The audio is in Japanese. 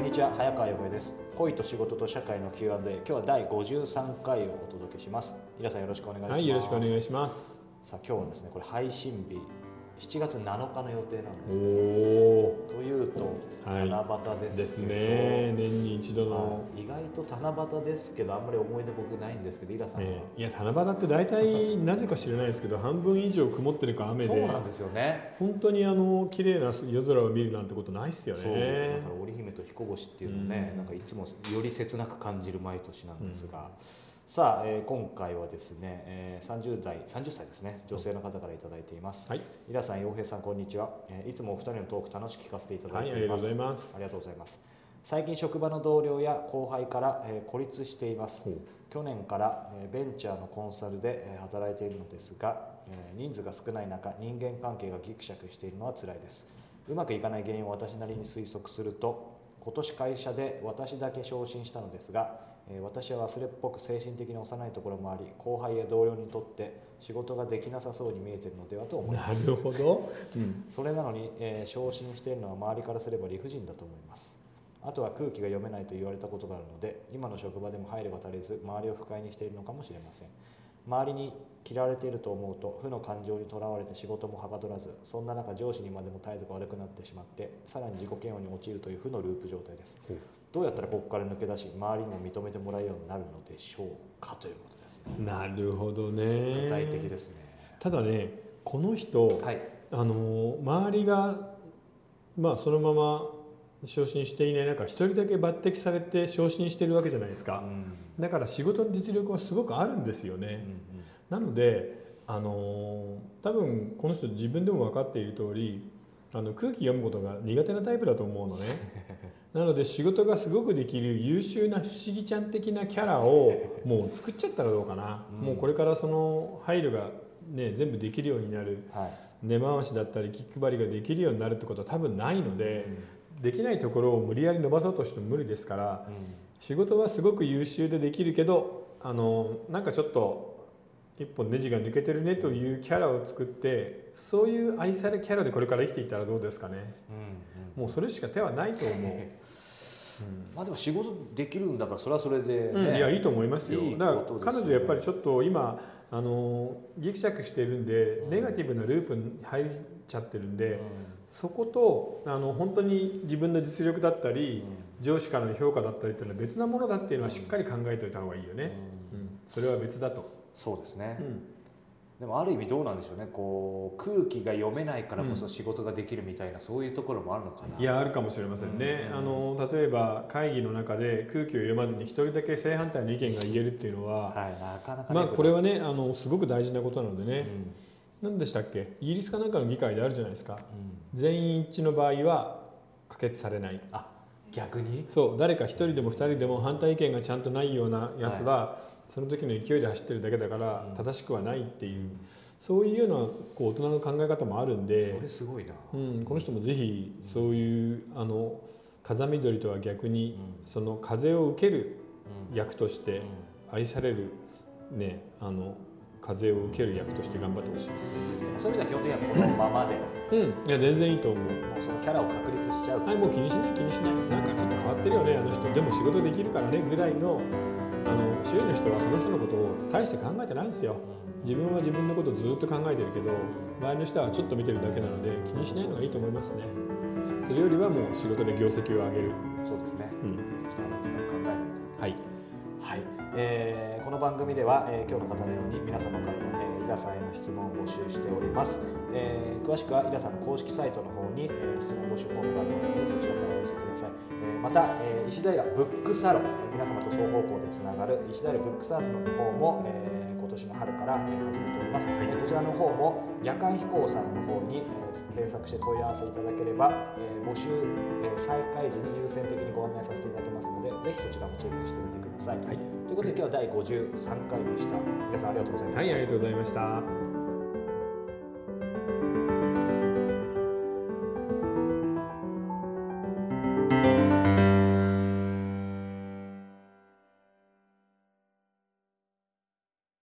にちは早川洋平です。恋と仕事と社会の Q&A 今日は第53回をお届けします。皆さんよろしくお願いします。はい、よろしくお願いします。さあ今日はですねこれ配信日7月7日の予定なんです。おけどおというとはい。七夕ですけど、ですね。年に一度の。はい意外と七夕ですけどあんまり思い出僕ないんですけどイラさんは、ええ。いや七夕って大体なぜか知らないですけど半分以上曇ってるか雨で。そうなんですよね。本当にあの綺麗な夜空を見るなんてことないっすよそう。だねから織姫と彦星っていうのね、うんなんかいつもより切なく感じる毎年なんですが、さあ、えー今回はですね、えー、30代30歳ですね女性の方からいただいています、はい。イラさん洋平さんこんにちは、えーいつもお二人のトーク楽しく聞かせていただはいいあています、りがとうございます。ありがとうございます。最近職場の同僚や後輩から、えー孤立しています。去年から、えーベンチャーのコンサルで、えー働いているのですが、えー人数が少ない中人間関係がギクシャクしているのは辛いです。うまくいかない原因を私なりに推測すると今年会社で私だけ昇進したのですが、えー私は忘れっぽく精神的に幼いところもあり後輩や同僚にとって仕事ができなさそうに見えているのではと思いまなするほど、うん、それなのに、えー昇進しているのは周りからすれば理不尽だと思います。あとは空気が読めないと言われたことがあるので今の職場でも配慮が足りず周りを不快にしているのかもしれません周りに嫌われていると思うと負の感情にとらわれて仕事もはかどらずそんな中上司にまでも態度が悪くなってしまってさらに自己嫌悪に陥るという負のループ状態です。ほう。どうやったらここから抜け出し周りにも認めてもらえるようになるのでしょうかということですね。なるほどね。具体的ですね。ただねこの人、はい。あの周りがまあそのまま昇進していない中一人だけ抜擢されて昇進してるわけじゃないですか、うん。だから仕事の実力はすごくあるんですよね、うんうんなのであの多分この人自分でも分かっている通りあの空気読むことが苦手なタイプだと思うのね。なので仕事がすごくできる優秀な不思議ちゃん的なキャラをもう作っちゃったらどうかな、うん。もうこれからその配慮が、ね、全部できるようになる。はい。根回しだったり気配りができるようになるってことは多分ないのでできないところを無理やり伸ばそうとしても無理ですからうん。仕事はすごく優秀でできるけどあのなんかちょっと一本ネジが抜けてるねというキャラを作ってそういう愛されキャラでこれから生きていったらどうですかね。うんうん。もうそれしか手はないと思う、まあでも仕事できるんだからそれはそれで、ね。うん、いやいいと思いますよ。いいだから彼女やっぱりちょっと今あのギクシャクしてるんで、うん。ネガティブなループに入っちゃってるんで、うん。そことあの本当に自分の実力だったり、上司からの評価だったりっていうのは別なものだっていうのはしっかり考えておいた方がいいよね、それは別だと、そうですね、うんでもある意味どうなんでしょうね。こう空気が読めないからこそ仕事ができるみたいな、そういうところもあるのかな。いやあるかもしれませんね、うん。あの例えば会議の中で空気を読まずに一人だけ正反対の意見が言えるっていうのは、はいなかなかねまあこれはねあのすごく大事なことなのでうん。ね、何でしたっけ？イギリスかなんかの議会であるじゃないですか。うん。全員一致の場合は可決されない。あ逆に？そう誰か一人でも二人でも反対意見がちゃんとないようなやつは、その時の勢いで走ってるだけだからうん。正しくはないっていう、そういうようなこう大人の考え方もあるんでそれすごいな、うん、この人もぜひそういうあの風見鶏とは逆に、うその風を受けるうん。役としてうん。愛される、ね、あの風を受ける役として頑張ってほしいですね。そういう意味では基本的にはこのままでもうん、いや全然いいと思う。うそのキャラを確立しちゃうはい、もう気にしない気にしない。なんかちょっと変わってるよねあの人。でも仕事できるからねぐらいのあの周囲の人はその人のことを大して考えてないんですよ。自分は自分のことをずっと考えてるけど周りの人はちょっと見てるだけなので気にしないのがいいと思いますね。それよりはもう仕事で業績を上げる。そうですね、うん、そしてあの考えないとはい。はい、えー番組では、えー今日の方のように皆様からの、えーイラさんへの質問を募集しております、えー詳しくはイラさんの公式サイトの方に、えー質問募集フォームがありますのでそちらからお寄せください、えーまた、えー石平ブックサロン皆様と双方向でつながる石平ブックサロンの方も、えー年の春から、えー始めております、えーこちらの方も夜間飛行さんの方に、えー検索して問い合わせいただければ、えー募集、えー再開時に優先的にご案内させていただきますのでぜひそちらもチェックしてみてください、はい。ということで今日は第53回でした。皆さんありがとうございました、はい、ありがとうございました。